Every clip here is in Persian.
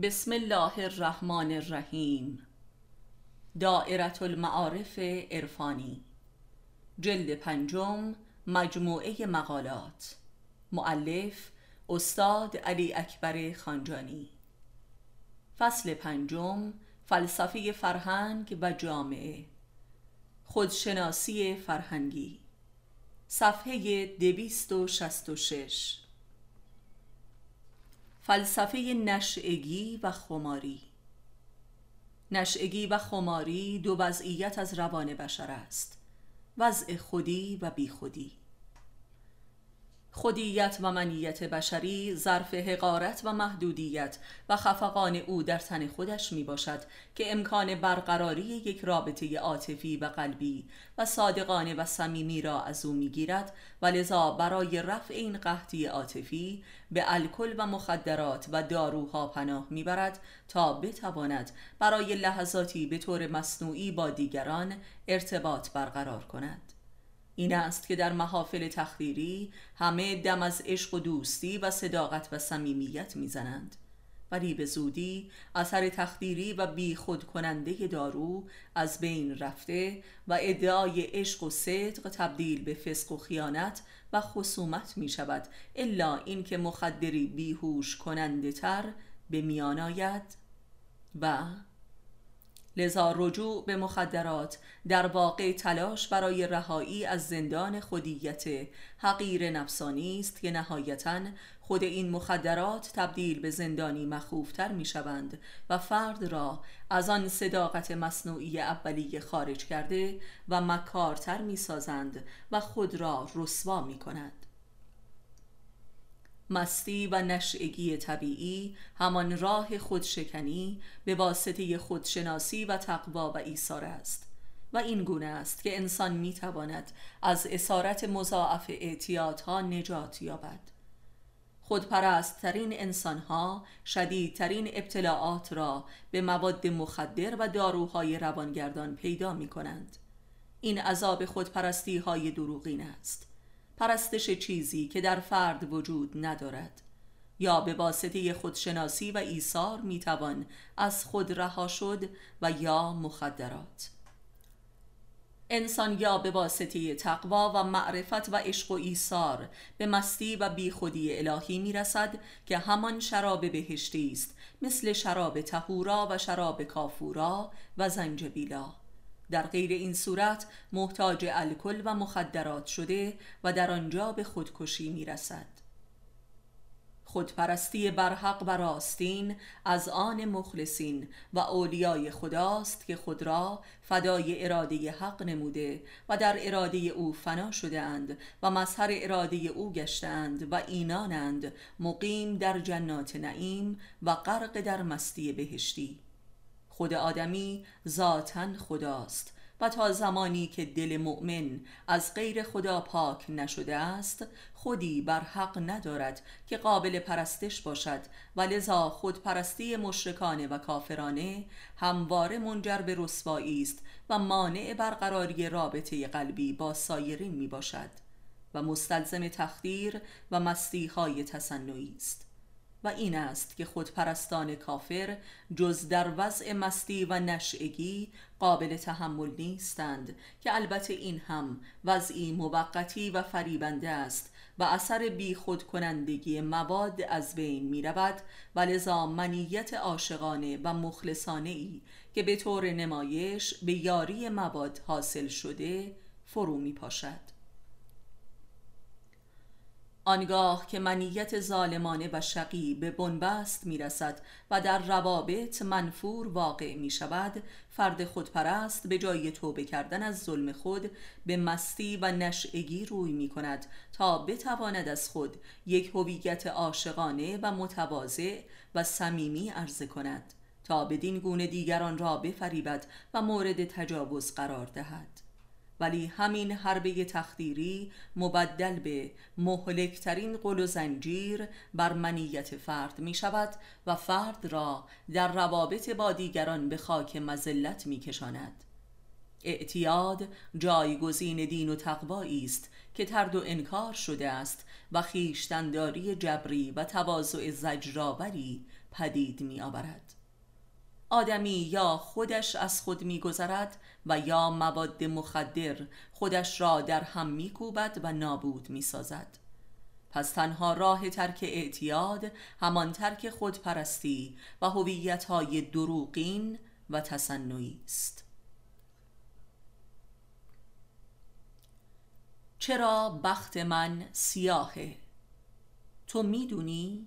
بسم الله الرحمن الرحیم. دائرة المعارف عرفانی. جلد پنجم مجموعه مقالات. معلف استاد علی اکبر خانجانی. فصل پنجم فلسفه فرهنگ و جامعه. خودشناسی فرهنگی. صفحه دویست و شست و شش. فلسفه نشعگی و خماری. نشعگی و خماری دو وضعیت از روان بشر است وضع خودی و بیخودی. خودیت و منیت بشری ظرف حقارت و محدودیت و خفقان او در تن خودش می باشد که امکان برقراری یک رابطه عاطفی و قلبی و صادقانه و صمیمی را از او می گیرد و لذا برای رفع این قحطی عاطفی به الکل و مخدرات و داروها پناه می‌برد تا بتواند برای لحظاتی به طور مصنوعی با دیگران ارتباط برقرار کند. این است که در محافل تخدیری همه دم از عشق و دوستی و صداقت و صمیمیت می‌زنند. ولی به زودی اثر تخدیری و بی خود کننده دارو از بین رفته و ادعای عشق و صدق تبدیل به فسق و خیانت و خصومت می شود الا اینکه مخدری بیهوش کننده تر به میان آید و لذا رجوع به مخدرات در واقع تلاش برای رهایی از زندان خودیت. حقیر نفسانی است که نهایتا خود این مخدرات تبدیل به زندانی مخوفتر می شوند و فرد را از آن صداقت مصنوعی اولیه خارج کرده و مکارتر می سازند و خود را رسوا می کند مستی و نشعگی طبیعی همان راه خودشکنی به واسطه خودشناسی و تقوا و ایثار است. و این گونه است که انسان می تواند از اسارت مضاعف اعتیادها نجات یابد. خودپرستترین انسانها شدیدترین ابتلاعات را به مواد مخدر و داروهای روانگردان پیدا می کنند این عذاب خودپرستی های دروغین است. پرستش چیزی که در فرد وجود ندارد. یا به واسطه خودشناسی و ایثار می‌توان از خود رها شد و یا مخدرات. انسان یا به واسطه تقوا و معرفت و عشق و ایثار به مستی و بیخودی الهی می‌رسد که همان شراب بهشتی است مثل شراب تهورا و شراب کافورا و زنجبیلا. در غیر این صورت محتاج الکل و مخدرات شده و در آنجا به خودکشی می‌رسد. خودپرستی برحق و راستین از آن مخلصین و اولیای خداست که خود را فدای اراده حق نموده و در اراده او فنا شده اند و مظهر اراده او گشتند و اینانند مقیم در جنات نعیم و غرق در مستی بهشتی. خود آدمی ذاتا خداست و تا زمانی که دل مؤمن از غیر خدا پاک نشده است خودی بر حق ندارد که قابل پرستش باشد و لذا خودپرستی مشرکانه و کافرانه همواره منجر به رسوایی است و مانع برقراری رابطه قلبی با سایرین می باشد و مستلزم تخدیر و مستی تصنعی است. و این است که خودپرستان کافر جز در وضع مستی و نشعگی قابل تحمل نیستند که البته این هم وضعی موقتی و فریبنده است و اثر بی خود کنندگی مواد از بین می رود و لذا منیت عاشقانه و مخلصانه ای که به طور نمایش به یاری مواد حاصل شده فرو می پاشد آنگاه که منیت ظالمانه و شقی به بنبست می رسد و در روابط منفور واقع می شود فرد خودپرست به جای توبه کردن از ظلم خود به مستی و نشعگی روی می کند تا بتواند از خود یک هویت عاشقانه و متواضع و صمیمی عرضه کند تا بدین گونه دیگران را بفریبد و مورد تجاوز قرار دهد. ولی همین حربه تخدیری مبدل به مهلکترین قل و زنجیر بر منیت فرد می شود و فرد را در روابط با دیگران به خاک مزلت می کشاند اعتیاد جایگزین دین و تقوایی است که ترد و انکار شده است و خیشتنداری جبری و تواضع زجرآوری پدید می آورد آدمی یا خودش از خود میگذرد و یا مواد مخدر خودش را در هم میکوبد و نابود می‌سازد. پس تنها راه ترک اعتیاد همان ترک خودپرستی و هویت‌های دروغین و تصنعی است. چرا بخت من سیاهه؟ تو می‌دونی؟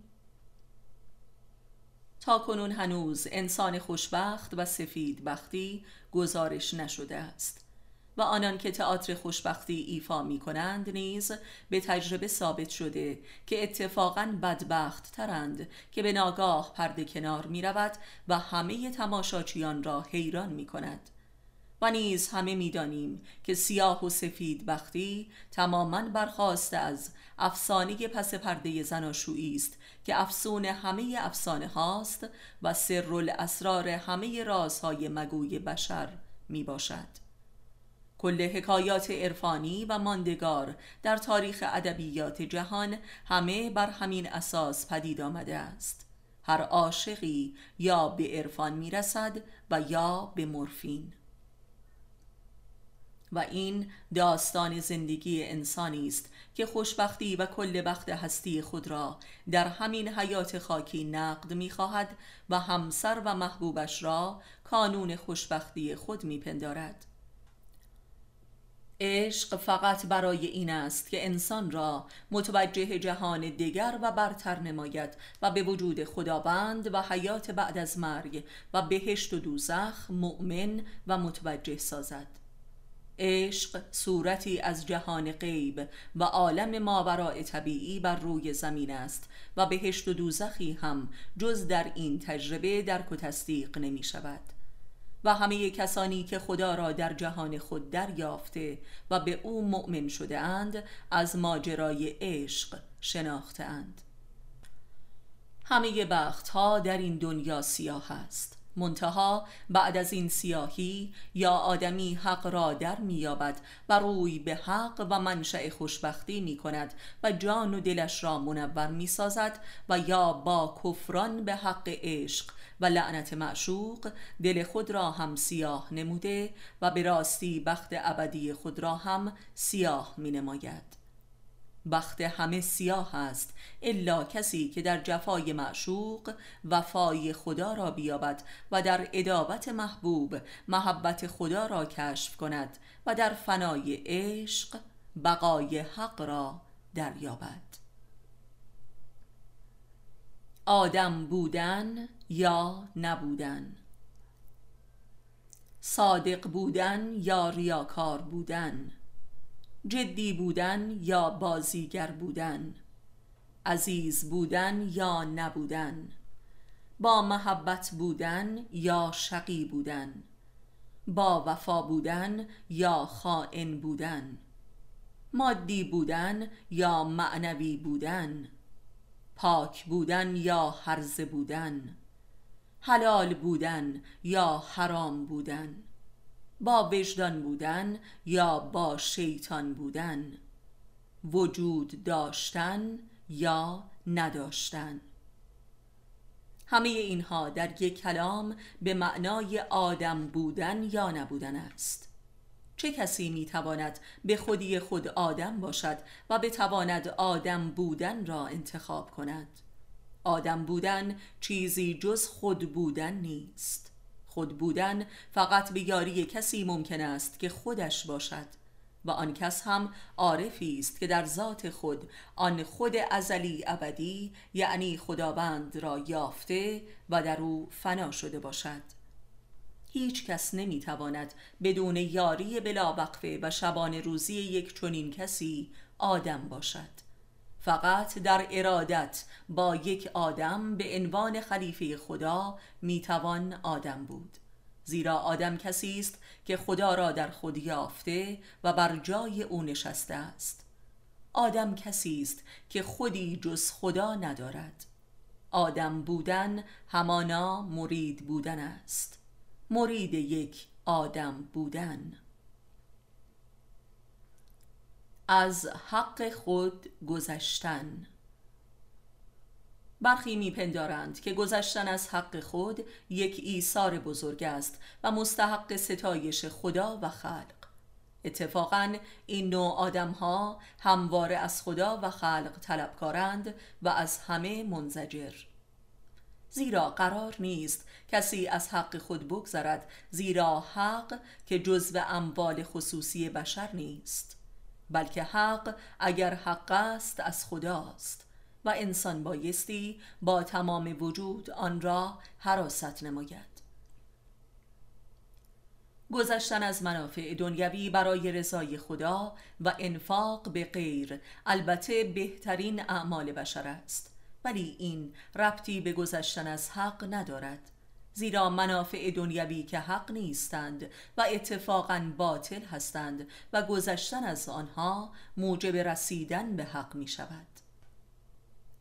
تا کنون هنوز انسان خوشبخت و سفید بختی گزارش نشده است و آنان که تئاتر خوشبختی ایفا می کنند نیز به تجربه ثابت شده که اتفاقا بدبخت ترند که به ناگاه پرده کنار می رود و همه تماشاچیان را حیران می کند و نیز همه می‌دانیم که سیاه و سفید بختی تماما برخواسته از افسانه پس پرده زناشویی است که افسون همه افسانه هاست و سر الاسرار همه رازهای مگوی بشر می باشد. کل حکایات عرفانی و ماندگار در تاریخ ادبیات جهان همه بر همین اساس پدید آمده است. هر عاشقی یا به عرفان می‌رسد و یا به مورفین. و این داستان زندگی انسانی است که خوشبختی و کل بخت هستی خود را در همین حیات خاکی نقد می‌خواهد و همسر و محبوبش را کانون خوشبختی خود میپندارد. عشق فقط برای این است که انسان را متوجه جهان دیگر و برتر نماید و به وجود خداوند و حیات بعد از مرگ و بهشت و دوزخ مؤمن و متوجه سازد. عشق صورتی از جهان غیب و عالم ماورای طبیعی بر روی زمین است و بهشت و دوزخی هم جز در این تجربه درک و تصدیق نمی شود. و همه کسانی که خدا را در جهان خود دریافته و به او مؤمن شده اند از ماجرای عشق شناخته اند. همه بخت ها در این دنیا سیاه است. منتها بعد از این سیاهی یا آدمی حق را در میابد و روی به حق و منشأ خوشبختی می کند و جان و دلش را منور می سازد و یا با کفران به حق عشق و لعنت معشوق دل خود را هم سیاه نموده و به راستی بخت ابدی خود را هم سیاه می نماید بخت همه سیاه است الا کسی که در جفای معشوق وفای خدا را بیابد و در ادابت محبوب محبت خدا را کشف کند و در فنای عشق بقای حق را دریابد. آدم بودن یا نبودن؟ صادق بودن یا ریاکار بودن؟ جدی بودن یا بازیگر بودن عزیز بودن یا نبودن با محبت بودن یا شقی بودن با وفا بودن یا خائن بودن مادی بودن یا معنوی بودن پاک بودن یا حرزه بودن حلال بودن یا حرام بودن. با وجدان بودن یا با شیطان بودن؟ وجود داشتن یا نداشتن؟ همه اینها در یک کلام به معنای آدم بودن یا نبودن است. چه کسی می‌تواند به خودی خود آدم باشد و بتواند آدم بودن را انتخاب کند؟ آدم بودن چیزی جز خود بودن نیست. خود بودن فقط به یاری کسی ممکن است که خودش باشد و آن کس هم عارفی است که در ذات خود آن خود ازلی ابدی یعنی خداوند را یافته و در او فنا شده باشد. هیچ کس نمی‌تواند بدون یاری بلاوقفه و شبان روزی یک چنین کسی آدم باشد. فقط در ارادت با یک آدم به عنوان خلیفه خدا می‌توان آدم بود. زیرا آدم کسی است که خدا را در خود یافته و بر جای او نشسته است. آدم کسی است که خودی جز خدا ندارد. آدم بودن همانا مرید بودن است. مرید یک آدم بودن. از حق خود گذشتن. برخی میپندارند که گذشتن از حق خود یک ایثار بزرگ است و مستحق ستایش خدا و خلق. اتفاقا این نوع آدم ها همواره از خدا و خلق طلبکارند و از همه منزجر. زیرا قرار نیست کسی از حق خود بگذرد زیرا حق که جزو اموال خصوصی بشر نیست. بلکه حق اگر حق است از خداست. و انسان بایستی با تمام وجود آن را حراست نماید. گذشتن از منافع دنیوی برای رضای خدا و انفاق به غیر البته بهترین اعمال بشر است. ولی این ربطی به گذشتن از حق ندارد. زیرا منافع دنیوی که حق نیستند و اتفاقا باطل هستند و گذشتن از آنها موجب رسیدن به حق می شود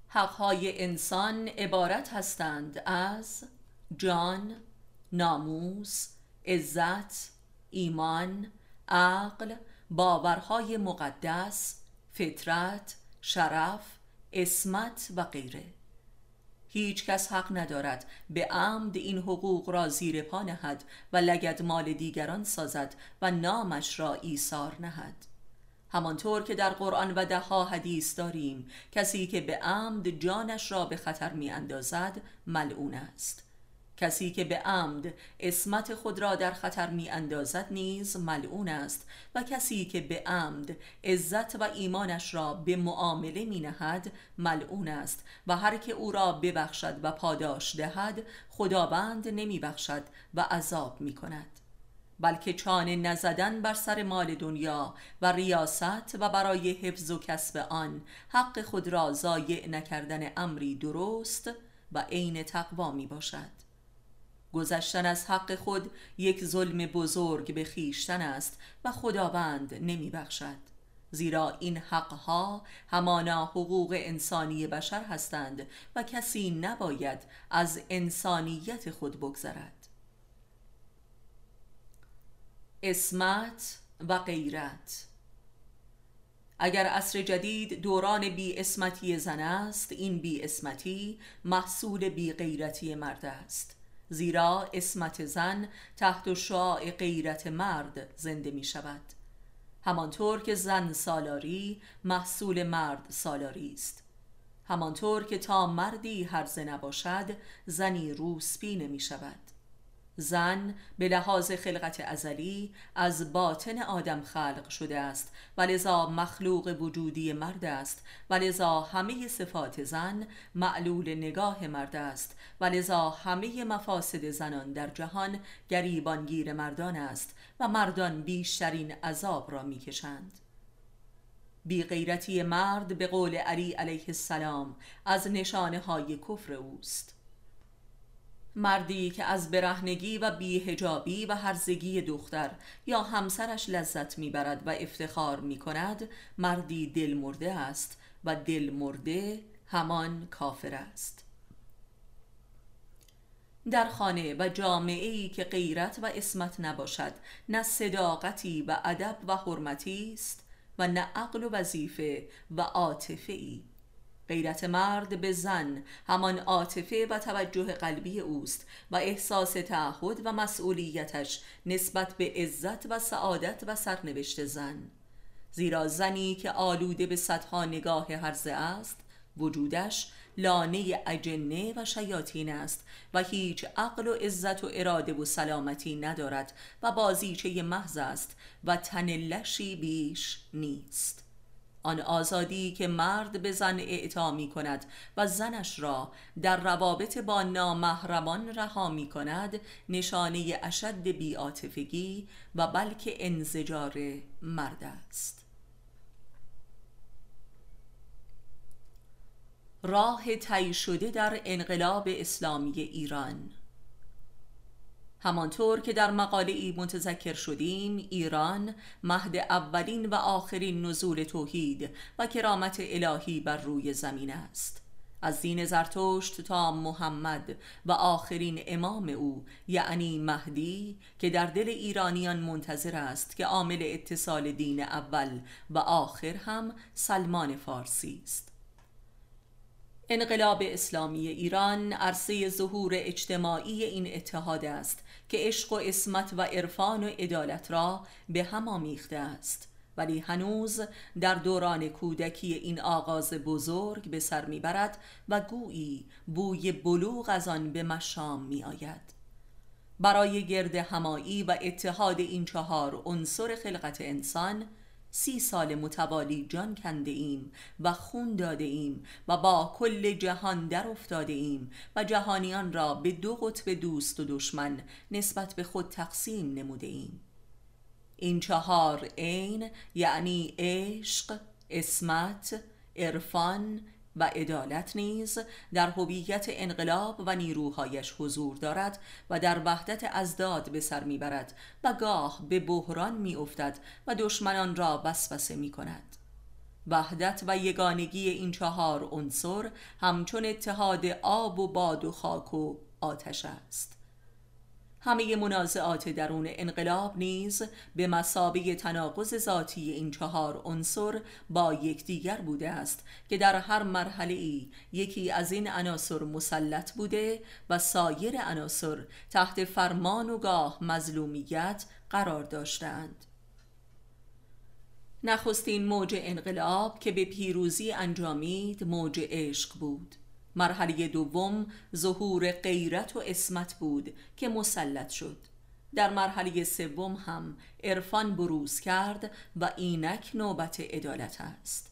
حقهای انسان عبارت هستند از جان، ناموس، عزت، ایمان، عقل، باورهای مقدس، فطرت، شرف، اسمت و غیره. هیچ کس حق ندارد به عمد این حقوق را زیر پا نهد و لگد مال دیگران سازد و نامش را ایثار نهد. همانطور که در قرآن و دهها حدیث داریم کسی که به عمد جانش را به خطر می اندازد ملعون است. کسی که به عمد اسمت خود را در خطر می اندازد نیز ملعون است و کسی که به عمد عزت و ایمانش را به معامله می نهد ملعون است و هر که او را ببخشد و پاداش دهد خداوند نمی بخشد و عذاب می کند بلکه چانه نزدن بر سر مال دنیا و ریاست و برای حفظ و کسب آن حق خود را ضایع نکردن امری درست و عین تقوا می باشد گذشتن از حق خود یک ظلم بزرگ به خیشتن است و خداوند نمی بخشد. زیرا این حقها همانا حقوق انسانی بشر هستند و کسی نباید از انسانیت خود بگذرد. اسمت و غیرت. اگر عصر جدید دوران بی اسمتی زن است این بی اسمتی محصول بی غیرتی مرد است. زیرا اسمت زن تحت شعاع غیرت مرد زنده می شود همانطور که زن سالاری محصول مرد سالاری است. همانطور که تا مردی هرزه نباشد زنی روسپی نمی شود زن به لحاظ خلقت ازلی از باطن آدم خلق شده است و لذا مخلوق وجودی مرد است و لذا همه صفات زن معلول نگاه مرد است و لذا همه مفاسد زنان در جهان گریبانگیر مردان است و مردان بیشترین عذاب را می‌کشند. بی غیرتی مرد به قول علی علیه السلام از نشانه های کفر اوست. مردی که از برهنگی و بیهجابی و هرزگی دختر یا همسرش لذت می‌برد و افتخار می‌کند مردی دل مرده است و دل مرده همان کافر است. در خانه و جامعه ای که غیرت و اسمت نباشد نه صداقتی و ادب و حرمتی است و نه عقل و وظیفه و عاطفه ای غیرت مرد به زن همان عاطفه و توجه قلبی اوست و احساس تعهد و مسئولیتش نسبت به عزت و سعادت و سرنوشت زن. زیرا زنی که آلوده به صدها نگاه هرزه است وجودش لانه اجنه و شیاطین است و هیچ عقل و عزت و اراده و سلامتی ندارد و بازیچه محض است و تنلشی بیش نیست. آن آزادی که مرد به زن اعطا می کند و زنش را در روابط با نامحرمان رها می کند نشانه اشد بیاتفگی و بلکه انزجار مرد است. راه طی شده در انقلاب اسلامی ایران همانطور که در مقاله ای متذکر شدیم ایران مهد اولین و آخرین نزول توحید و کرامت الهی بر روی زمین است. از دین زرتشت تا محمد و آخرین امام او یعنی مهدی که در دل ایرانیان منتظر است که عامل اتصال دین اول و آخر هم سلمان فارسی است. انقلاب اسلامی ایران عرصه ظهور اجتماعی این اتحاد است که عشق و اسمت و عرفان و عدالت را به هم آمیخته است. ولی هنوز در دوران کودکی این آغاز بزرگ به سر می‌برد و گویی بوی بلوغ از آن به مشام می آید برای گرد همایی و اتحاد این چهار عنصر خلقت انسان سی سال متوالی جان کنده ایم و خون داده ایم و با کل جهان در افتاده ایم و جهانیان را به دو قطب دوست و دشمن نسبت به خود تقسیم نموده ایم. این چهار عین یعنی عشق، اسمت، عرفان و عدالت نیز در هویت انقلاب و نیروهایش حضور دارد و در وحدت ازداد به سر می‌برد و گاه به بحران میافتد و دشمنان را وسوسه می کند وحدت و یگانگی این چهار عنصر همچون اتحاد آب و باد و خاک و آتش است. همه منازعات درون انقلاب نیز به مسابه تناقض ذاتی این چهار عنصر با یکدیگر بوده است که در هر مرحله ای یکی از این عناصر مسلط بوده و سایر عناصر تحت فرمان و گاه مظلومیت قرار داشتند نخستین موج انقلاب که به پیروزی انجامید موج عشق بود. مرحله دوم ظهور غیرت و اسمت بود که مسلط شد. در مرحله سوم هم عرفان بروز کرد و اینک نوبت عدالت است.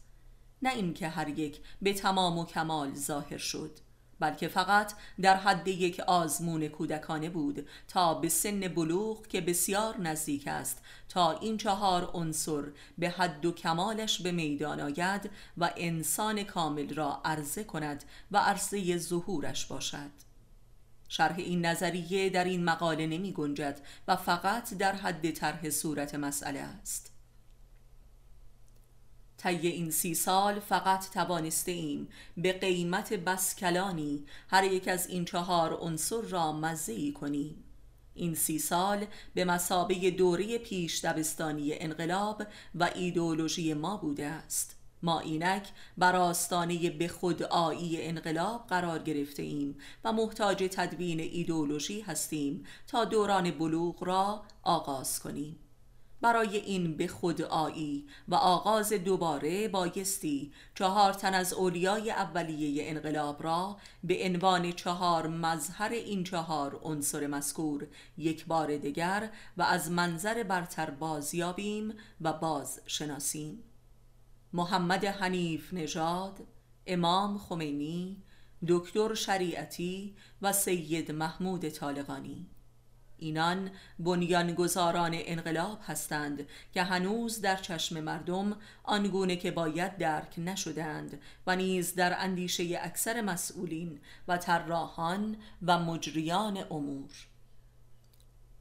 نه اینکه هر یک به تمام و کمال ظاهر شد. بلکه فقط در حد یک آزمون کودکانه بود تا به سن بلوغ که بسیار نزدیک است تا این چهار عنصر به حد و کمالش به میدان آید و انسان کامل را عرضه کند و عرضه ظهورش باشد. شرح این نظریه در این مقاله نمی گنجد و فقط در حد طرح صورت مسئله است. طی این سی سال فقط توانسته ایم به قیمت بسکلانی هر یک از این چهار عنصر را مزهی کنیم. این سی سال به مسابه دوره پیش دبستانی انقلاب و ایدولوژی ما بوده است. ما اینک بر آستانه به خودآیی انقلاب قرار گرفته ایم و محتاج تدوین ایدولوژی هستیم تا دوران بلوغ را آغاز کنیم. برای این به خودآیی و آغاز دوباره بایستی چهار تن از اولیای اولیه انقلاب را به عنوان چهار مظهر این چهار عنصر مذکور یک بار دیگر و از منظر برتر بازیابیم و باز شناسیم محمد حنیف نژاد امام خمینی دکتر شریعتی و سید محمود طالقانی. اینان بنیانگذاران انقلاب هستند که هنوز در چشم مردم آنگونه که باید درک نشدند و نیز در اندیشه اکثر مسئولین و طراحان و مجریان امور.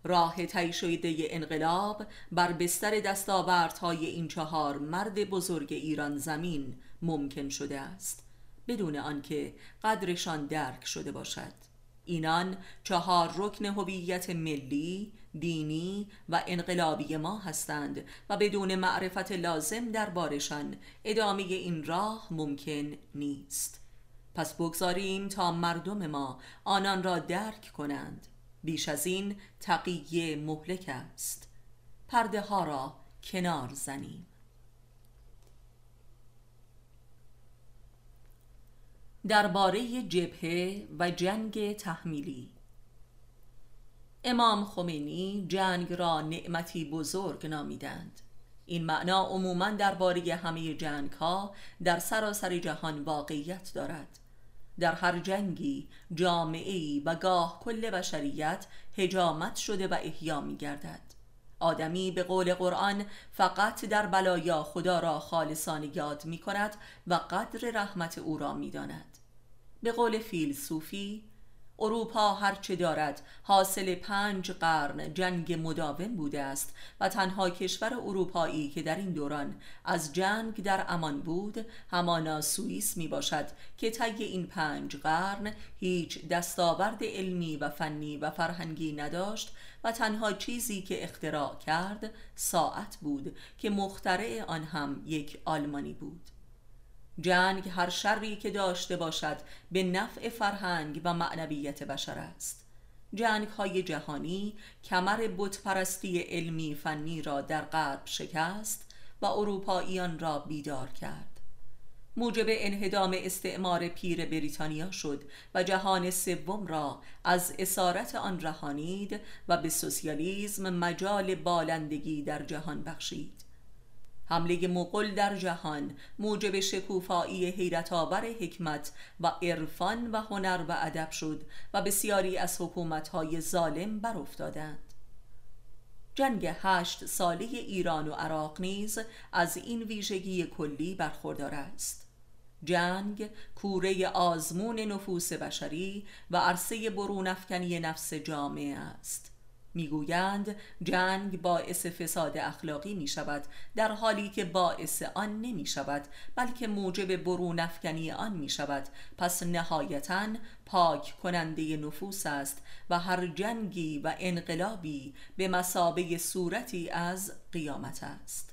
راه طی شده انقلاب بر بستر دستاوردهای این چهار مرد بزرگ ایران زمین ممکن شده است بدون آنکه قدرشان درک شده باشد. اینان چهار رکن هویت ملی، دینی و انقلابی ما هستند و بدون معرفت لازم دربارشان ادامه این راه ممکن نیست. پس بگذاریم تا مردم ما آنان را درک کنند. بیش از این تقیه مهلک است. پرده ها را کنار زنیم. درباره جبهه و جنگ تحمیلی. امام خمینی جنگ را نعمتی بزرگ نامیدند. این معنا عموما درباره همه جنگ ها در سراسر جهان واقعیت دارد. در هر جنگی جامعه و گاه کل بشریت هجامت شده و احیا می گردد آدمی به قول قرآن فقط در بلایا خدا را خالصانه یاد می کند و قدر رحمت او را می داند. به قول فیلسوفی اروپا هرچه دارد حاصل پنج قرن جنگ مداوم بوده است و تنها کشور اروپایی که در این دوران از جنگ در امان بود همانا سوئیس می باشد که طی این پنج قرن هیچ دستاورد علمی و فنی و فرهنگی نداشت و تنها چیزی که اختراع کرد ساعت بود که مخترع آن هم یک آلمانی بود. جنگ هر شری که داشته باشد به نفع فرهنگ و معنویت بشر است. جنگ های جهانی کمر بتپرستی علمی فنی را در غرب شکست و اروپاییان را بیدار کرد. موجب انهدام استعمار پیر بریتانیا شد و جهان سوم را از اسارت آن رهانید و به سوسیالیسم مجال بالندگی در جهان بخشید. حمله مغول در جهان موجب شکوفایی حیرت آور حکمت و عرفان و هنر و ادب شد و بسیاری از حکومت‌های ظالم بر افتادند جنگ هشت ساله ایران و عراق نیز از این ویژگی کلی برخوردار است. جنگ کوره آزمون نفوس بشری و عرصه برونفکنی نفس جامعه است. می‌گویند جنگ باعث فساد اخلاقی می شود در حالی که باعث آن نمی شود بلکه موجب برونفکنی آن می شود پس نهایتا پاک کننده نفوس است و هر جنگی و انقلابی به مسابه صورتی از قیامت است.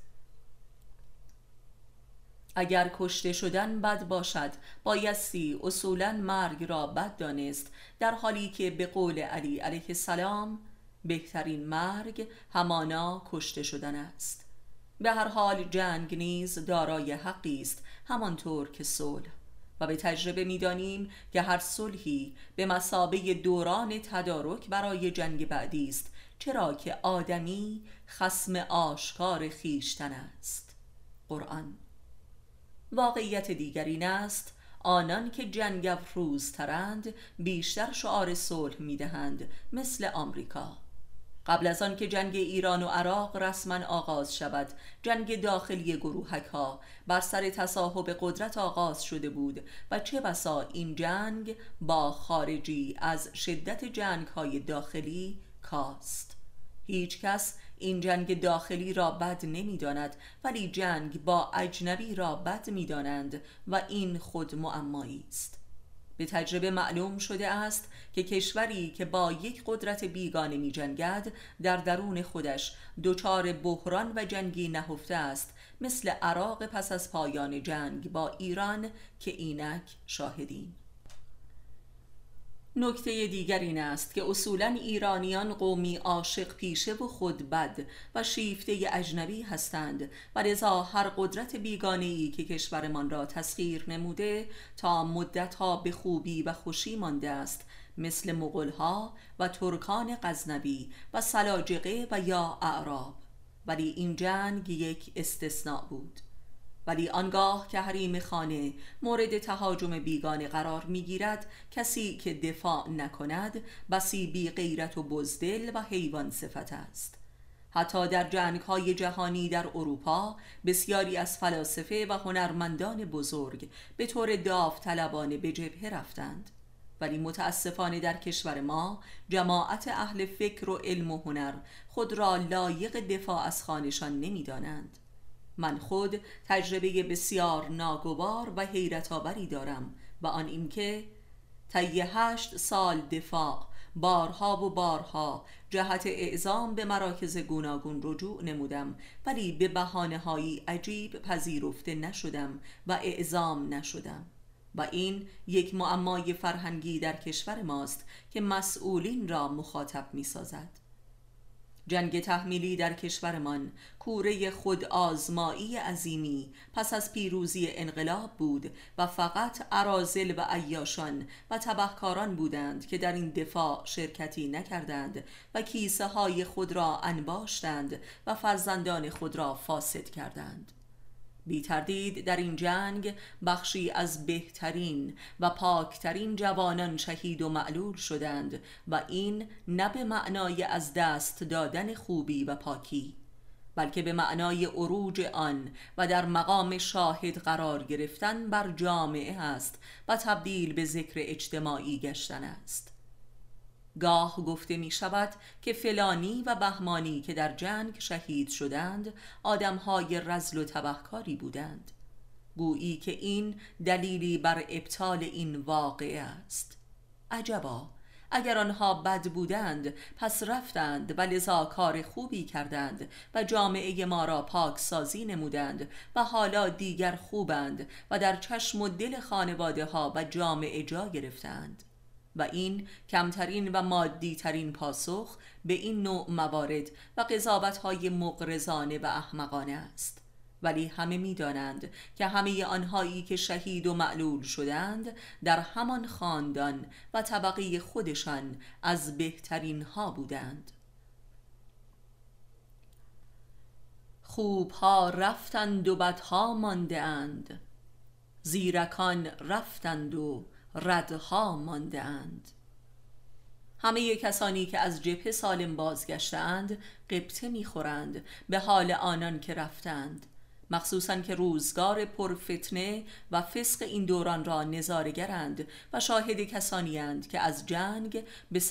اگر کشته شدن بد باشد بایستی اصولا مرگ را بد دانست در حالی که به قول علی علیه السلام بهترین مرگ همانا کشته شدن است. به هر حال جنگ نیز دارای حقی است همانطور که صلح. و به تجربه می‌دانیم که هر صلحی به مسابه دوران تدارک برای جنگ بعدی است چرا که آدمی خسم آشکار خیشتن است. قرآن. واقعیت دیگر این است آنان که جنگ افروز ترند بیشتر شعار صلح می‌دهند مثل آمریکا. قبل از آن که جنگ ایران و عراق رسما آغاز شود. جنگ داخلی گروهک ها بر سر تصاحب قدرت آغاز شده بود و چه بسا این جنگ با خارجی از شدت جنگ های داخلی کاست. هیچ کس این جنگ داخلی را بد نمی‌داند ولی جنگ با اجنبی را بد می‌دانند و این خود معمایی است. به تجربه معلوم شده است که کشوری که با یک قدرت بیگانه می جنگد در درون خودش دچار بحران و جنگی نهفته است مثل عراق پس از پایان جنگ با ایران که اینک شاهدیم نکته دیگر این است که اصولا ایرانیان قومی عاشق پیشه و خود بد و شیفته اجنبی هستند و لذا هر قدرت بیگانه که کشورمان را تسخیر نموده تا مدتها به خوبی و خوشی مانده است مثل مغلها و ترکان غزنوی و سلاجقه و یا اعراب. ولی این جنگ یک استثناء بود. ولی آنگاه که حریم خانه مورد تهاجم بیگانه قرار می‌گیرد کسی که دفاع نکند بسی بی غیرت و بزدل و حیوان صفت است. حتی در جنگ های جهانی در اروپا بسیاری از فلاسفه و هنرمندان بزرگ به طور داوطلبانه به جبهه رفتند. ولی متاسفانه در کشور ما جماعت اهل فکر و علم و هنر خود را لایق دفاع از خانشان نمی‌دانند. من خود تجربه بسیار ناگوار و حیرت آوری دارم و آن اینکه طی هشت سال دفاع بارها و بارها جهت اعزام به مراکز گوناگون رجوع نمودم ولی به بحانه هایی عجیب پذیرفته نشدم و اعزام نشدم. و این یک معمای فرهنگی در کشور ماست که مسئولین را مخاطب می سازد جنگ تحمیلی در کشورمان. کوره خود آزمایی عظیمی. پس از پیروزی انقلاب بود و فقط عرازل و عیاشان و تبهکاران بودند که در این دفاع شرکتی نکردند و کیسه های خود را انباشتند و فرزندان خود را فاسد کردند. بی تردید در این جنگ بخشی از بهترین و پاکترین جوانان شهید و معلول شدند و این نه به معنای از دست دادن خوبی و پاکی بلکه به معنای عروج آن و در مقام شاهد قرار گرفتن بر جامعه است و تبدیل به ذکر اجتماعی گشتن است. گاه گفته می شود که فلانی و بهمانی که در جنگ شهید شدند آدمهای رزل و تبهکاری بودند. گویی که این دلیلی بر ابطال این واقعه است. عجبا اگر آنها بد بودند پس رفتند و لذا کار خوبی کردند و جامعه ما را پاک سازی نمودند و حالا دیگر خوبند و در چشم و دل خانواده ها و جامعه جا گرفتند. و این کمترین و مادی ترین پاسخ به این نوع موارد و قضاوت های مقرزانه و احمقانه است. ولی همه می‌دانند که همه آنهایی که شهید و معلول شدند در همان خاندان و طبقه خودشان از بهترین ها بودند. خوبها رفتند و بدها مانده اند زیرکان رفتند و ردها مانده اند همه کسانی که از جبهه سالم بازگشتند قبطه می‌خورند به حال آنان که رفتند. مخصوصا که روزگار پرفتنه و فسق این دوران را نظارگرند و شاهد کسانی که از جنگ به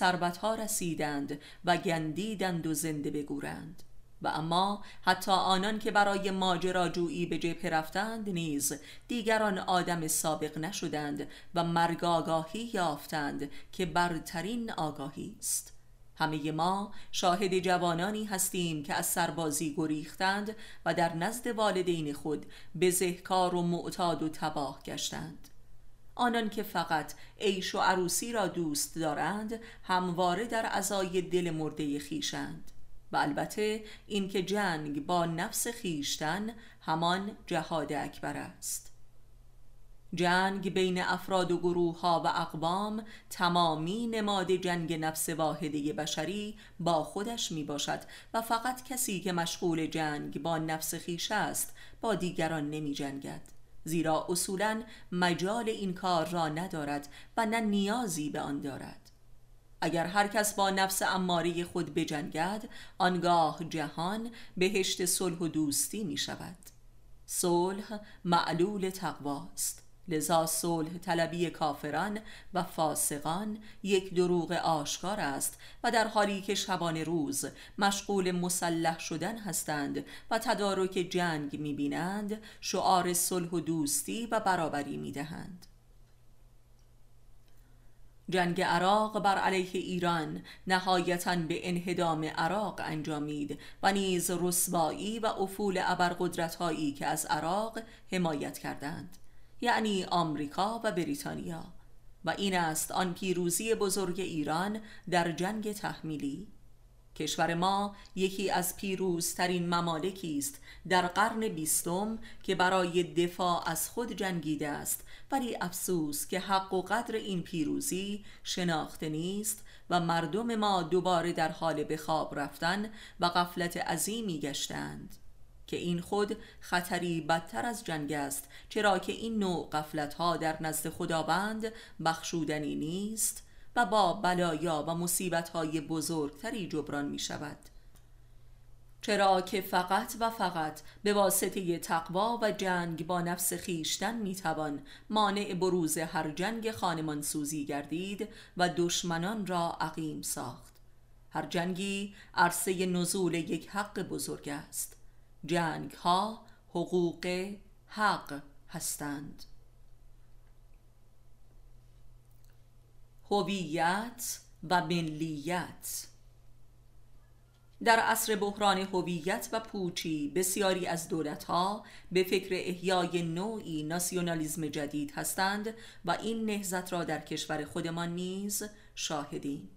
ها رسیدند و گندیدند و زنده بگورند. و اما حتی آنان که برای ماجراجویی به جبهه رفتند نیز دیگران آدم سابق نشدند و مرگ آگاهی یافتند که برترین آگاهی است. همه ما شاهد جوانانی هستیم که از سربازی گریختند و در نزد والدین خود بزهکار و معتاد و تباه گشتند. آنان که فقط عیش و عروسی را دوست دارند همواره در ازای دل مرده خیشند. و البته اینکه جنگ با نفس خیشتن همان جهاد اکبر است. جنگ بین افراد و گروه ها و اقوام تمامی نماد جنگ نفس واحده بشری با خودش می باشد و فقط کسی که مشغول جنگ با نفس خیش است با دیگران نمی جنگد زیرا اصولا مجال این کار را ندارد و نه نیازی به آن دارد. اگر هر کس با نفس اماری خود بجنگد آنگاه جهان بهشت صلح و دوستی می شود صلح معلول تقواست. لذا صلح طلبی کافران و فاسقان یک دروغ آشکار است و در حالی که شبان روز مشغول مسلح شدن هستند و تدارک جنگ می‌بینند شعار صلح و دوستی و برابری می‌دهند. جنگ عراق بر علیه ایران نهایتا به انهدام عراق انجامید و نیز رسوایی و افول ابرقدرتهایی که از عراق حمایت کردند یعنی آمریکا و بریتانیا. و این است آن پیروزی بزرگ ایران در جنگ تحمیلی کشور ما یکی از پیروزترین ممالکی است در قرن بیستم که برای دفاع از خود جنگیده است. ولی افسوس که حق و قدر این پیروزی شناخته نیست و مردم ما دوباره در حال به خواب رفتن و غفلت عظیمی گشتند. که این خود خطری بدتر از جنگ است چرا که این نوع قفلت ها در نزد خداوند بخشودنی نیست. و با بلایا و مصیبت های بزرگتری جبران می شود چرا که فقط و فقط به واسطه تقوا و جنگ با نفس خیشتن می‌توان مانع بروز هر جنگ خانمان سوزی گردید و دشمنان را عقیم ساخت. هر جنگی عرصه نزول یک حق بزرگ است. جنگ ها حقوق حق هستند. هویت و ملیت در عصر بحران هویت و پوچی بسیاری از دولتها به فکر احیای نوعی ناسیونالیزم جدید هستند و این نهزت را در کشور خودمان نیز شاهدیم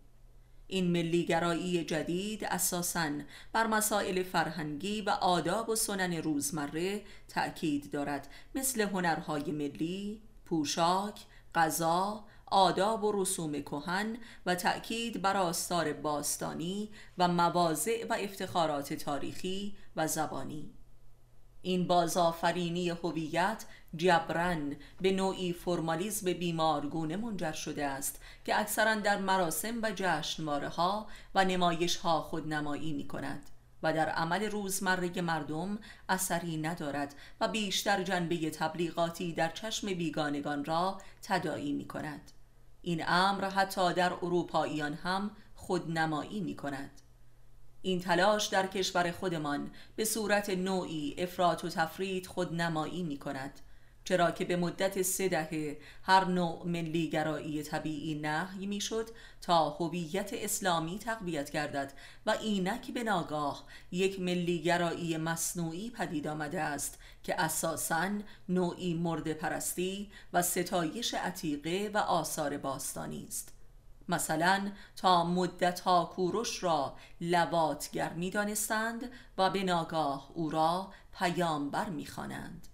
این ملیگرایی جدید اساساً بر مسائل فرهنگی و آداب و سنن روزمره تأکید دارد مثل هنرهای ملی، پوشاک، غذا، آداب و رسوم کهن و تأکید بر آستار باستانی و مواضع و افتخارات تاریخی و زبانی. این بازآفرینی هویت جبران به نوعی فرمالیزم بیمارگونه منجر شده است که اکثرا در مراسم و جشنواره ها و نمایش ها خودنمایی می کند و در عمل روزمره مردم اثری ندارد و بیشتر جنبه تبلیغاتی در چشم بیگانگان را تدایی می کند این امر حتی در اروپاییان هم خودنمایی می کند این تلاش در کشور خودمان به صورت نوعی افراط و تفرید خودنمایی می کند چرا که به مدت سه دهه هر نوع ملیگرایی طبیعی نهی می‌شد تا هویت اسلامی تقویت گردد و اینک به ناگاه یک ملیگرایی مصنوعی پدید آمده است که اساساً نوعی مرد پرستی و ستایش عتیقه و آثار باستانی است مثلا تا مدت ها کوروش را لواتگر می دانستند و به ناگاه او را پیامبر می خوانند.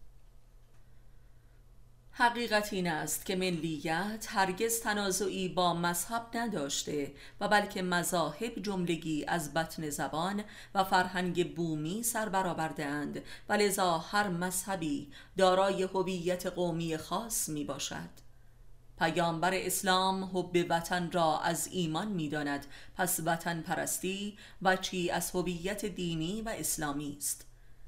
حقیقت این است که ملیت هرگز تنازعی با مذهب نداشته و بلکه مذاهب جملگی از بطن زبان و فرهنگ بومی سر برآوردهاند و لذا هر مذهبی دارای هویت قومی خاص می باشد پیامبر اسلام حب وطن را از ایمان می داند پس وطن پرستی و چی از هویت دینی و اسلامی است.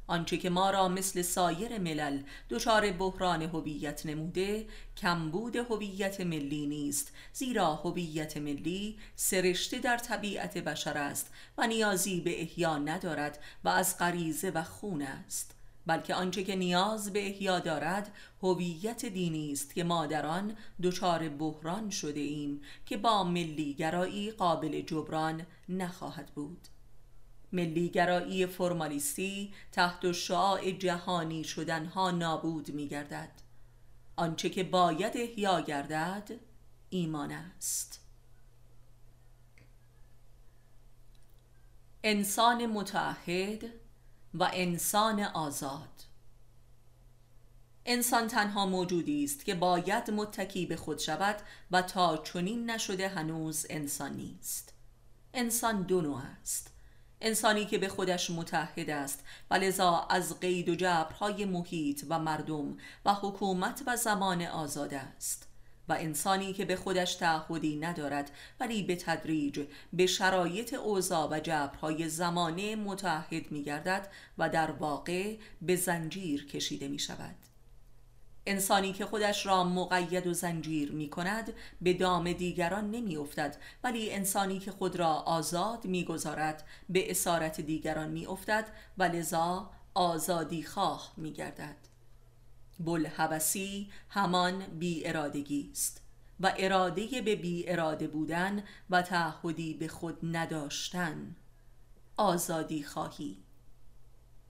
آنچه که ما را مثل سایر ملل دچار بحران هویت نموده کمبود هویت ملی نیست زیرا هویت ملی سرشته در طبیعت بشر است و نیازی به احیا ندارد و از غریزه و خون است بلکه آنچه که نیاز به احیا دارد هویت دینی است که ما در آن دچار بحران شده ایم که با ملی گرایی قابل جبران نخواهد بود. ملیگرایی فرمالیستی تحت شعاع جهانی شدنها نابود می گردد آنچه که باید احیا گردد ایمان است. انسان متعهد و انسان آزاد. انسان تنها موجودی است که باید متکی به خود شود و تا چنین نشده هنوز انسان نیست. انسان دو نوع است. انسانی که به خودش متحد است. و لذا از قید و جبرهای محیط و مردم و حکومت و زمان آزاد است. و انسانی که به خودش تعهدی ندارد ولی به تدریج به شرایط اوضاع و جبرهای زمانه متحد می گردد و در واقع به زنجیر کشیده می شود انسانی که خودش را مقید و زنجیر می کند به دام دیگران نمی افتد ولی انسانی که خود را آزاد می گذارد به اسارت دیگران می افتد و لذا آزادی خواه می گردد. بلحبسی همان بی ارادگی است و اراده به بی اراده بودن و تعهدی به خود نداشتن آزادی خواهی.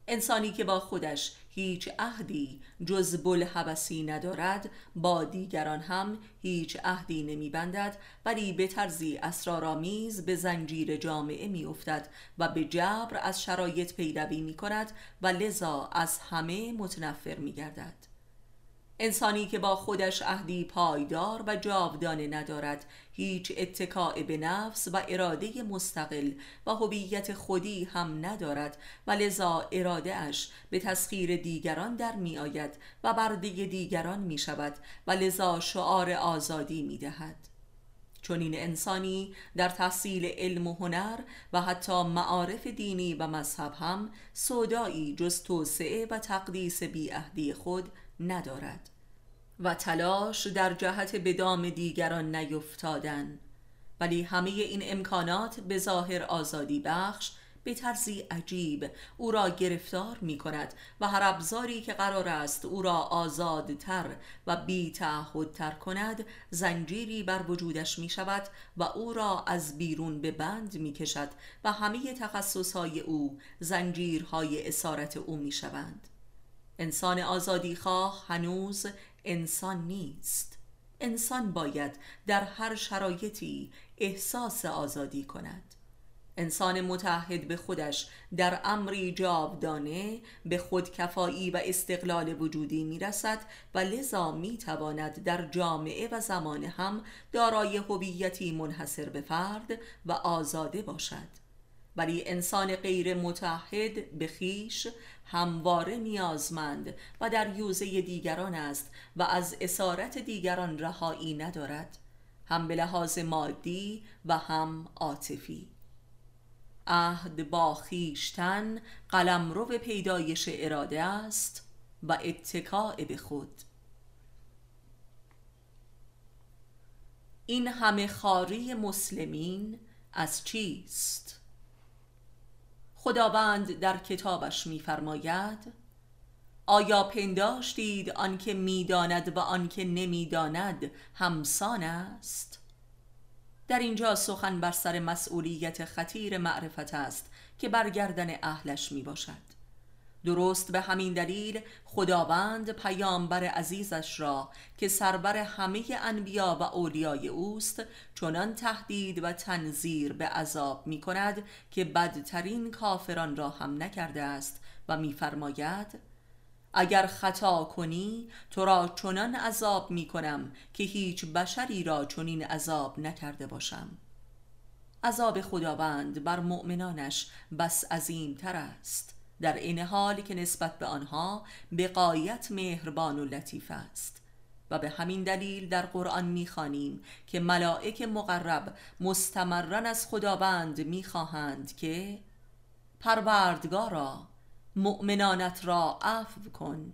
انسانی که با خودش هیچ عهدی جز بلحبسی ندارد با دیگران هم هیچ عهدی نمیبندد ولی به طرزی اسرارآمیز به زنجیر جامعه میافتد و به جبر از شرایط پیروی می کند و لذا از همه متنفر می گردد انسانی که با خودش عهدی پایدار و جاودانه ندارد هیچ اتکاع به نفس و اراده مستقل و هویت خودی هم ندارد و لذا اراده اش به تسخیر دیگران در می آید و برده دیگران می شود و لذا شعار آزادی می دهد چون این انسانی در تحصیل علم و هنر و حتی معارف دینی و مذهب هم سودایی جز توسعه و تقدیس بیعهدی خود ندارد و تلاش در جهت به دام دیگران نیفتادن. ولی همه این امکانات به ظاهر آزادی بخش به طرزی عجیب او را گرفتار می کند و هر ابزاری که قرار است او را آزادتر و بی تر کند زنجیری بر وجودش می شود و او را از بیرون به بند می کشد و همه تخصصهای او زنجیرهای اسارت او می شوند انسان آزادی خواه هنوز انسان نیست. انسان باید در هر شرایطی احساس آزادی کند. انسان متحد به خودش در امری جاودانه به خودکفایی و استقلال وجودی می‌رسد و لذا می‌تواند در جامعه و زمان هم دارای هویتی منحصر به فرد و آزاده باشد. ولی انسان غیر متحد به خیش همواره نیازمند و در یوزه دیگران است و از اسارت دیگران رهایی ندارد هم به لحاظ مادی و هم عاطفی. عهد با خیشتن قلمرو پیدایش اراده است و اتکاع به خود. این همه خاری مسلمین از چیست؟ خداوند در کتابش میفرماید آیا پنداشتید آنکه می‌داند و آنکه نمی‌داند همسان است؟ در اینجا سخن بر سر مسئولیت خطیر معرفت است که برگردن اهلش می باشد درست به همین دلیل خداوند پیامبر عزیزش را که سربر همه انبیا و اولیای اوست چنان تهدید و تنظیر به عذاب می کند که بدترین کافران را هم نکرده است و میفرماید اگر خطا کنی تو را چنان عذاب می کنم که هیچ بشری را چنین عذاب نکرده باشم. عذاب خداوند بر مؤمنانش بس عظیم تر است. در این حال که نسبت به آنها به قایت مهربان و لطیف است. و به همین دلیل در قرآن می‌خوانیم که ملائک مقرب مستمرن از خداوند می‌خواهند که پروردگارا مؤمنانت را عفو کن.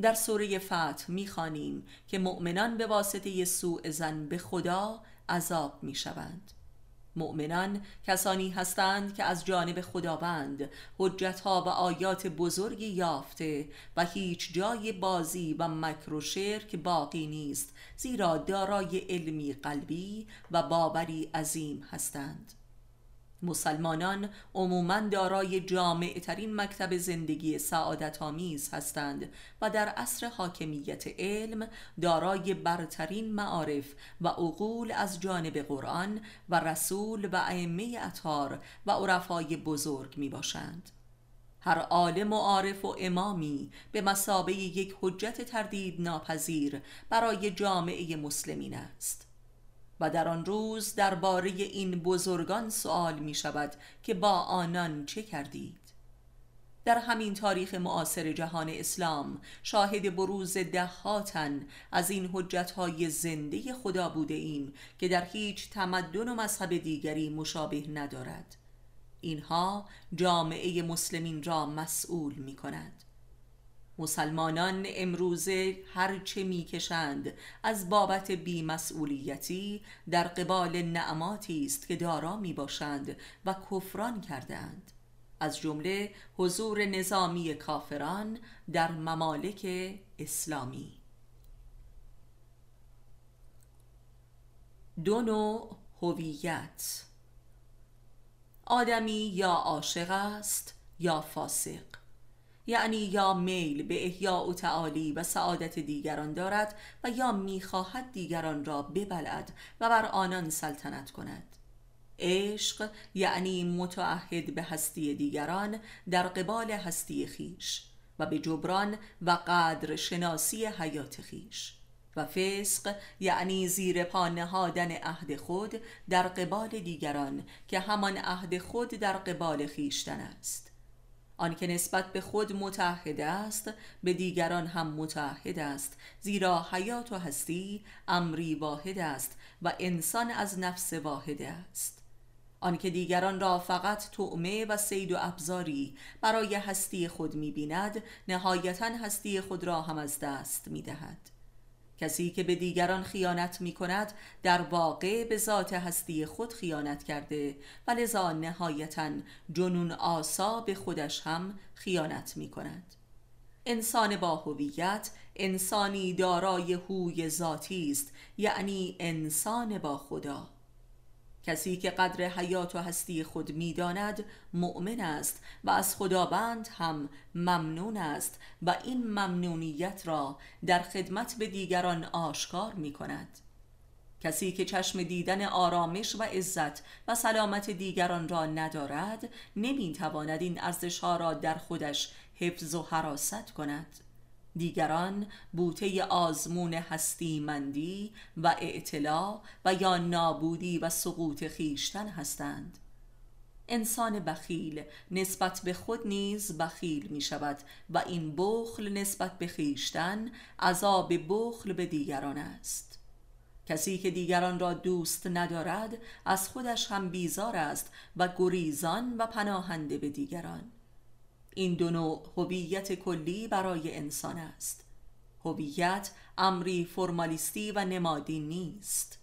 در سوره فتح می‌خوانیم که مؤمنان به واسطه سوء زن به خدا عذاب می‌شوند. مؤمنان کسانی هستند که از جانب خداوند حجتها و آیات بزرگی یافته و هیچ جای بازی و مکر و شرک باقی نیست زیرا دارای علمی قلبی و باوری عظیم هستند. مسلمانان عموما دارای جامع ترین مکتب زندگی سعادت آمیز هستند و در عصر حاکمیت علم دارای برترین معارف و عقول از جانب قرآن و رسول و ائمه اطهار و عرفای بزرگ می باشند هر عالم و عارف و امامی به مسابه یک حجت تردید ناپذیر برای جامعه مسلمین است. و در آن روز درباره این بزرگان سوال می شود که با آنان چه کردید؟ در همین تاریخ معاصر جهان اسلام شاهد بروز دهاتن از این حجتهای زنده خدا بوده ایم که در هیچ تمدن و مذهب دیگری مشابه ندارد. اینها جامعه مسلمین را مسئول می کند مسلمانان امروزه هرچه می‌کشند از بابت بیمسئولیتی در قبال نعماتی است که دارا می باشند و کفران کردند از جمله حضور نظامی کافران در ممالک اسلامی. دو نوع هویت آدمی یا عاشق است یا فاسق. یعنی یا میل به احیاء و تعالی و سعادت دیگران دارد و یا می‌خواهد دیگران را ببلد و بر آنان سلطنت کند. عشق یعنی متعهد به هستی دیگران در قبال هستی خیش و به جبران و قدر شناسی حیات خیش و فسق یعنی زیر پا نهادن عهد خود در قبال دیگران که همان عهد خود در قبال خیشتن است. آنکه نسبت به خود متحد است به دیگران هم متحد است. زیرا حیات و هستی امری واحد است و انسان از نفس واحد است. آنکه دیگران را فقط تعمه و سید و ابزاری برای هستی خود می‌بیند نهایتا هستی خود را هم از دست می‌دهد. کسی که به دیگران خیانت می کند در واقع به ذات هستی خود خیانت کرده و لذا نهایتا جنون آسا به خودش هم خیانت می کند انسان با هویت انسانی دارای هوی ذاتی است یعنی انسان با خدا. کسی که قدر حیات و هستی خود می‌داند مؤمن است و از خداوند هم ممنون است و این ممنونیت را در خدمت به دیگران آشکار می کند کسی که چشم دیدن آرامش و عزت و سلامت دیگران را ندارد نمی‌تواند این ارزشها را در خودش حفظ و حراست کند. دیگران بوته آزمون هستیمندی و اعتلا و یا نابودی و سقوط خیشتن هستند. انسان بخیل نسبت به خود نیز بخیل می شود و این بخل نسبت به خیشتن عذاب بخل به دیگران است. کسی که دیگران را دوست ندارد از خودش هم بیزار است و گریزان و پناهنده به دیگران. این دو نوع هویت کلی برای انسان است. هویت امری فرمالیستی و نمادی نیست.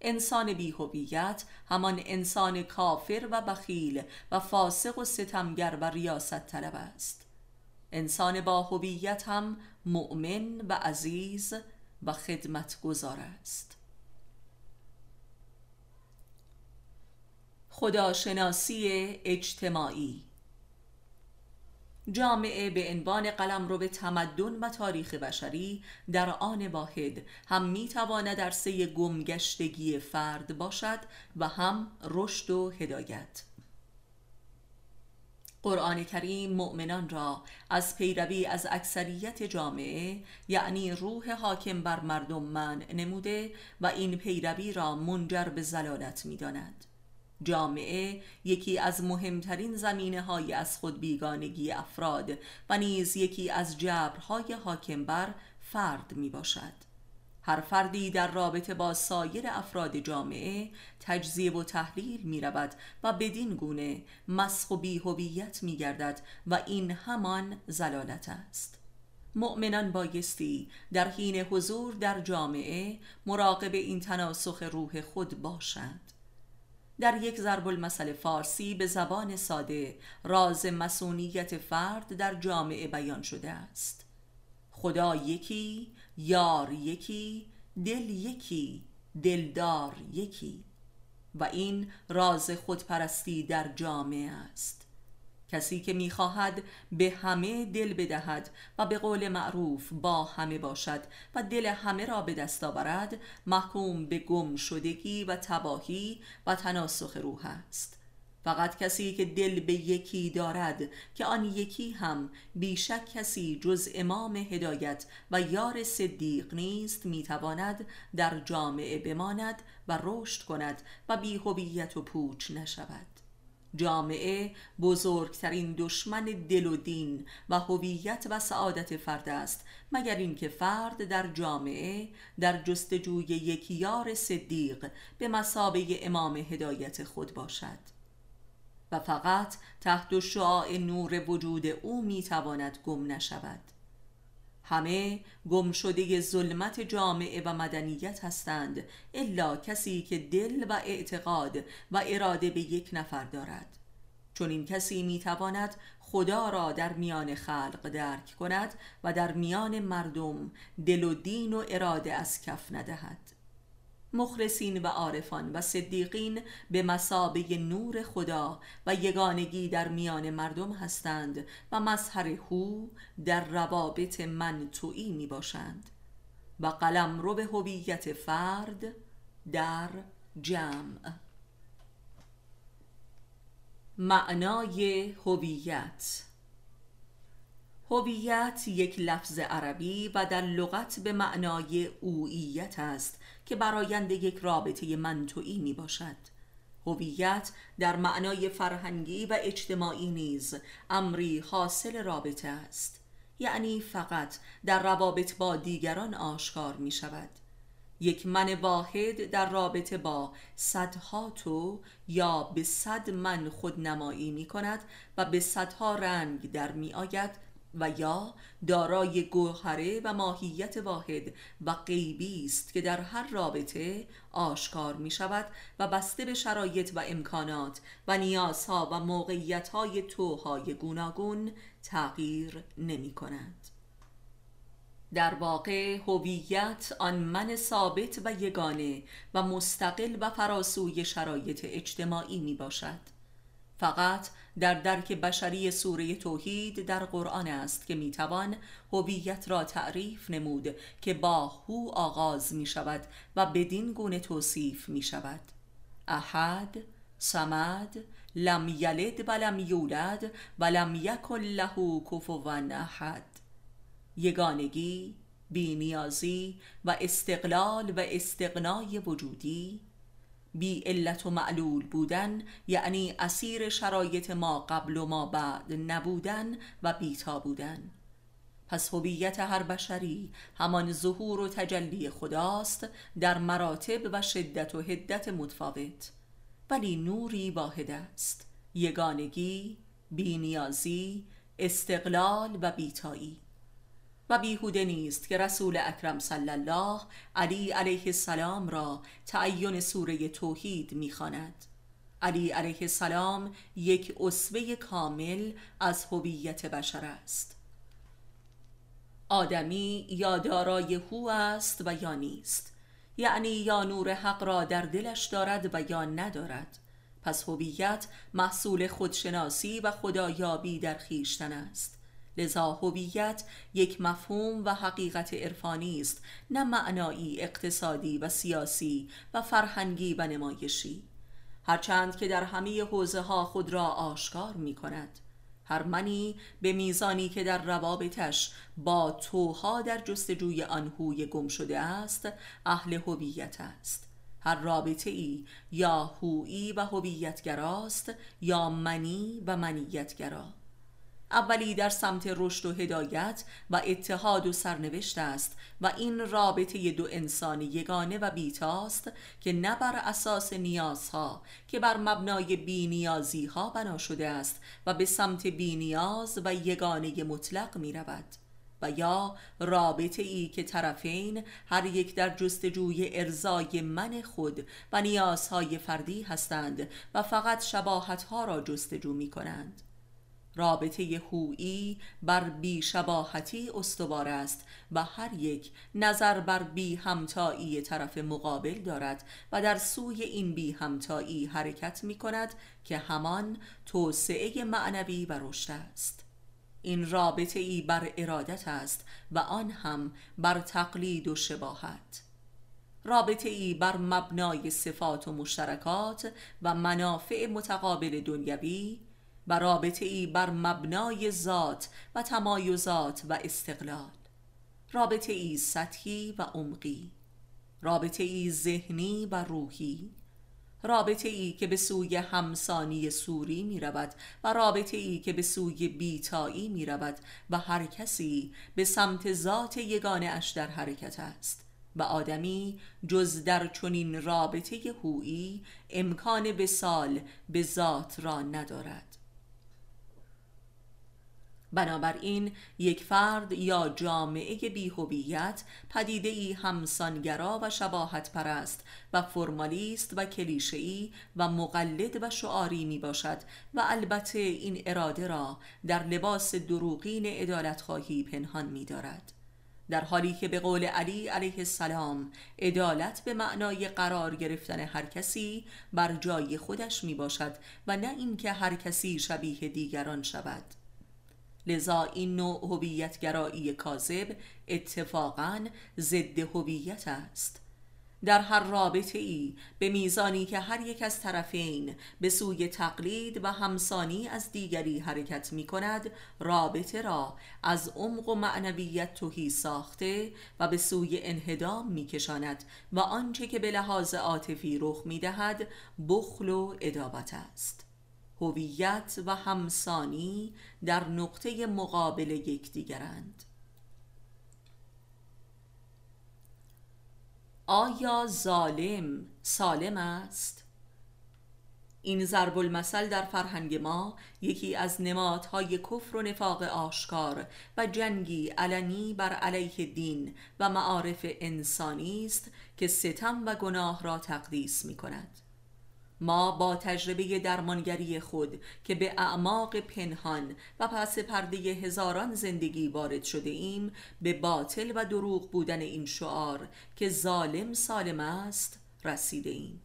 انسان بیهویت همان انسان کافر و بخیل و فاسق و ستمگر و ریاست طلب است. انسان با هویت هم مؤمن و عزیز و خدمتگزار است. خداشناسی اجتماعی جامعه به عنوان به تمدن و تاریخ بشری در آن واحد هم می تواند سه گمگشتگی فرد باشد و هم رشد و هدایت قرآن کریم مؤمنان را از پیروی از اکثریت جامعه یعنی روح حاکم بر مردم من نموده و این پیروی را منجر به زلالت می داند. جامعه یکی از مهمترین زمینه های از خود بیگانگی افراد و نیز یکی از جبرهای حاکم بر فرد می باشد هر فردی در رابطه با سایر افراد جامعه تجزیه و تحلیل می رود و بدین گونه مسخ و بیهویت می گردد و این همان زلالت است. مؤمنان بایستی در حین حضور در جامعه مراقب این تناسخ روح خود باشند. در یک ضرب المثل فارسی به زبان ساده راز مسئولیت فرد در جامعه بیان شده است. خدا یکی یار یکی دل یکی دلدار یکی. و این راز خودپرستی در جامعه است. کسی که می‌خواهد به همه دل بدهد و به قول معروف با همه باشد و دل همه را به دست آورد محکوم به گم شدگی و تباهی و تناسخ روح است. فقط کسی که دل به یکی دارد که آن یکی هم بیشک کسی جز امام هدایت و یار صدیق نیست می‌تواند در جامعه بماند و رشد کند و بیهویت و پوچ نشود. جامعه بزرگترین دشمن دل و دین و هویت و سعادت فرد است مگر اینکه فرد در جامعه در جستجوی یک یار صدیق به مسابه امام هدایت خود باشد. و فقط تحت شعاع نور وجود او می‌تواند گم نشود. همه گم شده ظلمت جامعه و مدنیت هستند الا کسی که دل و اعتقاد و اراده به یک نفر دارد. چون این کسی می‌تواند خدا را در میان خلق درک کند و در میان مردم دل و دین و اراده از کف ندهد. مخلصین و عارفان و صدیقین به مسابه نور خدا و یگانگی در میان مردم هستند و مظهر هو در روابط منطوعی می باشند و قلم رو به هویت فرد در جمع. معنای هویت. هویت یک لفظ عربی و در لغت به معنای اویت است که برایند یک رابطه منطوعی می باشد هویت در معنای فرهنگی و اجتماعی نیز امری حاصل رابطه است. یعنی فقط در روابط با دیگران آشکار می شود یک من واحد در رابطه با صدها تو یا به صد من خودنمایی می کند و به صدها رنگ در می آید و یا دارای گوهره و ماهیت واحد و غیبی است که در هر رابطه آشکار می شود و بسته به شرایط و امکانات و نیازها و موقعیتهای توهای گوناگون تغییر نمی کند در واقع هویت آن من ثابت و یگانه و مستقل و فراسوی شرایط اجتماعی می باشد فقط در درک بشری سوره توحید در قرآن است که می‌توان هویت را تعریف نمود که با هو آغاز می شود و بدین گونه توصیف می شود احد سمد لم یلد و لم یولد و لم یکن له کفوا احد. یگانگی بینیازی و استقلال و استقنای وجودی بی علت و معلول بودن یعنی اسیر شرایط ما قبل و ما بعد نبودن و بیتا بودن. پس هویت هر بشری همان ظهور و تجلی خداست در مراتب و شدت و حدت متفاوت. ولی نوری واحد است یگانگی بینیازی استقلال و بیتایی. و بیهوده نیست که رسول اکرم صلی الله علی علیه السلام را تعین سوره توحید می‌خواند. علی علیه السلام یک اسوه کامل از هویت بشر است. آدمی یا دارای هو است و یا نیست. یعنی یا نور حق را در دلش دارد و یا ندارد. پس هویت محصول خودشناسی و خدایابی در خیشتن است. لذا هویت یک مفهوم و حقیقت عرفانی است نه معنایی اقتصادی و سیاسی و فرهنگی و نمایشی. هرچند که در همه حوزه ها خود را آشکار می کند هر منی به میزانی که در روابطش با توها در جستجوی آنهوی گم شده است اهل هویت است. هر رابطه ای یا هویی و هویتگراست یا منی و منیتگرا. اولی در سمت رشد و هدایت و اتحاد و سرنوشت است و این رابطه دو انسان یگانه و بیتاست که نه بر اساس نیازها که بر مبنای بینیازی ها بنا شده است و به سمت بینیاز و یگانه مطلق می رود و یا رابطه ای که طرفین هر یک در جستجوی ارزای من خود و نیازهای فردی هستند و فقط شباهتها را جستجو می کنند رابطه هویی بر بیشباهتی استوار است و هر یک نظر بر بی همتایی طرف مقابل دارد و در سوی این بی همتایی حرکت می کند که همان توسعه معنوی و رشد است. این رابطه ای بر ارادت است و آن هم بر تقلید و شباهت. رابطه ای بر مبنای صفات و مشترکات و منافع متقابل دنیوی و رابطه ای بر مبنای ذات و تمایزات و استقلال. رابطه ای سطحی و عمقی. رابطه ای ذهنی و روحی. رابطه ای که به سوی همسانی سوری می رود و رابطه ای که به سوی بیتایی می رود و هر کسی به سمت ذات یگانه اش در حرکت است و آدمی جز در چنین رابطه هویی امکان وسال به ذات را ندارد. بنابراین یک فرد یا جامعه بیهویت پدیده ای همسانگرا و شباهت پرست و فرمالیست و کلیشه‌ای و مقلد و شعاری می باشد و البته این اراده را در لباس دروغین ادالت خواهی پنهان می دارد. در حالی که به قول علی علیه السلام عدالت به معنای قرار گرفتن هر کسی بر جای خودش می باشد و نه اینکه هر کسی شبیه دیگران شود لذا این نوع هویتگرایی کاذب اتفاقا ضد هویت است. در هر رابطه ای به میزانی که هر یک از طرفین به سوی تقلید و همسانی از دیگری حرکت می کند رابطه را از عمق و معنویت توهی ساخته و به سوی انهدام می کشاند و آنچه که به لحاظ عاطفی رخ می دهد بخل و ادابت است. هویت و همسانی در نقطه مقابل یکدیگرند آیا ظالم سالم است؟ این ضرب المثل در فرهنگ ما یکی از نمادهای کفر و نفاق آشکار و جنگی علنی بر علیه دین و معارف انسانی است که ستم و گناه را تقدیس می کند ما با تجربه درمانگری خود که به اعماق پنهان و پس پرده هزاران زندگی وارد شده ایم به باطل و دروغ بودن این شعار که ظالم سالم است رسیده ایم.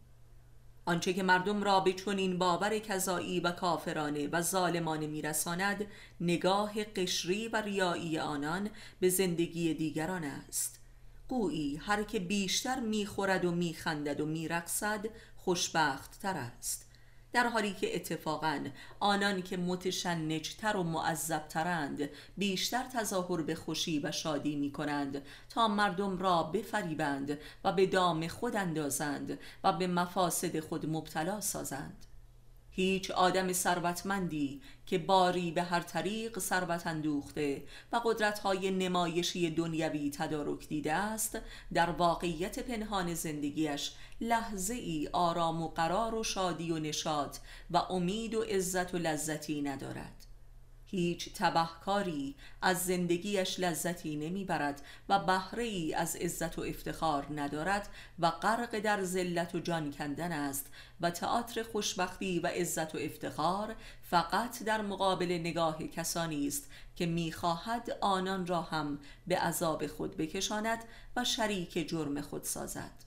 آنچه که مردم را به چنین باور کذایی و کافرانه و ظالمانه میرساند نگاه قشری و ریایی آنان به زندگی دیگران است. گویی هر که بیشتر می‌خورد و میخندد و میرقصد خوشبخت تر است. در حالی که اتفاقا آنان که متشنجتر و معذبترند بیشتر تظاهر به خوشی و شادی می کنند تا مردم را بفریبند و به دام خود اندازند و به مفاسد خود مبتلا سازند. هیچ آدم ثروتمندی که باری به هر طریق ثروت اندوخته و قدرت‌های نمایشی دنیوی تدارک دیده است در واقعیت پنهان زندگیش لحظه ای آرام و قرار و شادی و نشاط و امید و عزت و لذتی ندارد. هیچ تبهکاری از زندگیش لذتی نمی‌برد و بهره ای از عزت و افتخار ندارد و غرق در ذلت و جان کندن است و تئاتر خوشبختی و عزت و افتخار فقط در مقابل نگاه کسانی است که می‌خواهد آنان را هم به عذاب خود بکشاند و شریک جرم خود سازد.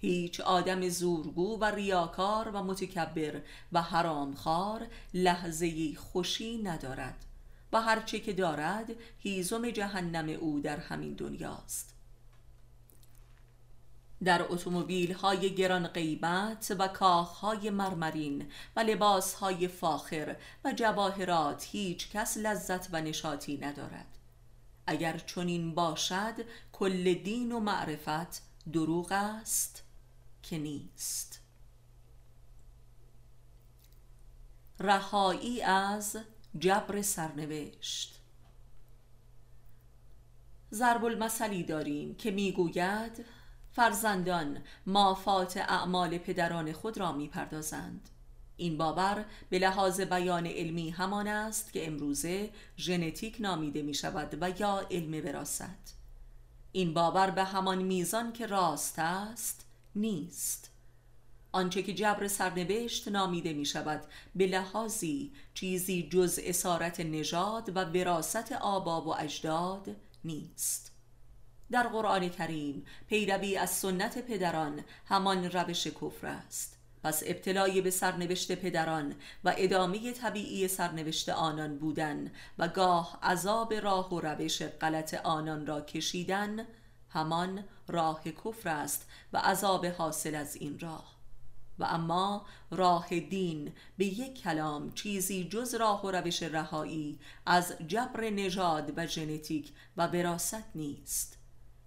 هیچ آدم زورگو و ریاکار و متکبر و حرامخوار لحظه خوشی ندارد و هرچه که دارد هیزم جهنم او در همین دنیاست. در اتومبیل های گران غیبت و کاخ های مرمرین و لباس های فاخر و جواهرات هیچ کس لذت و نشاطی ندارد. اگر چنین باشد کل دین و معرفت دروغ است. که نیست رهایی از جبر سرنوشت. ضرب المثلی داریم که می‌گوید فرزندان مافات اعمال پدران خود را می‌پردازند. این باور به لحاظ بیان علمی همان است که امروزه ژنتیک نامیده می شود و یا علم وراست این باور به همان میزان که راست است نیست. آنچه که جبر سرنوشت نامیده می شود به لحاظی چیزی جز اسارت نژاد و وراست آبا و اجداد نیست. در قرآن کریم پیروی از سنت پدران همان روش کفر است. پس ابتلای به سرنوشت پدران و ادامه طبیعی سرنوشت آنان بودن و گاه عذاب راه و روش غلط آنان را کشیدن همان راه کفر است و عذاب حاصل از این راه. و اما راه دین به یک کلام چیزی جز راه و روش رهایی از جبر نژاد و ژنتیک و وراست نیست.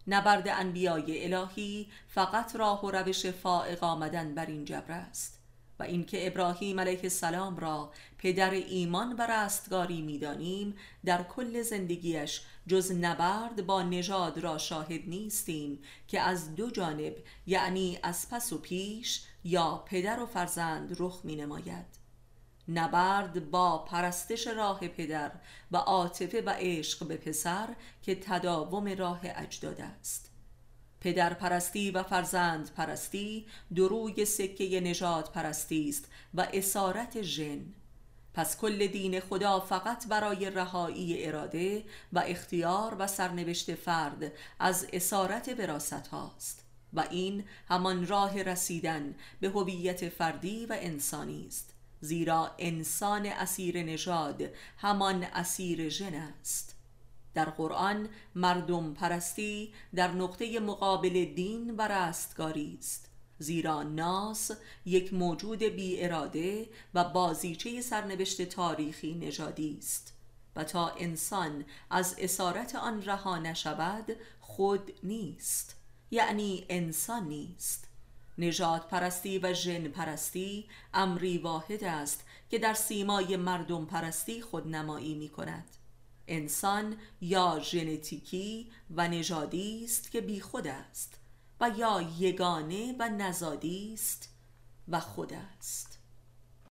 نبرد انبیای الهی فقط راه و روش فائق آمدن بر این جبر است. و اینکه ابراهیم علیه السلام را پدر ایمان و رستگاری می‌دانیم در کل زندگیش جز نبرد با نژاد را شاهد نیستیم که از دو جانب یعنی از پس و پیش یا پدر و فرزند رخ می نماید نبرد با پرستش راه پدر و عاطفه و عشق به پسر که تداوم راه اجداد است. پدر پرستی و فرزند پرستی دروی سکه نجات پرستی است و اسارت ژن. پس کل دین خدا فقط برای رهایی اراده و اختیار و سرنوشت فرد از اسارت وراست هاست و این همان راه رسیدن به هویت فردی و انسانی است زیرا انسان اسیر نژاد همان اسیر ژن است. در قرآن مردم پرستی در نقطه مقابل دین و رستگاری است. زیرا ناس یک موجود بی اراده و بازیچه سرنوشت تاریخی نژادی است و تا انسان از اسارت آن رها نشود خود نیست یعنی انسان نیست. نجات پرستی و ژن پرستی امری واحد است که در سیمای مردم پرستی خود نمایی می کند انسان یا ژنتیکی و نژادی است که بی خود است و یا یگانه و نزادی است و خود است.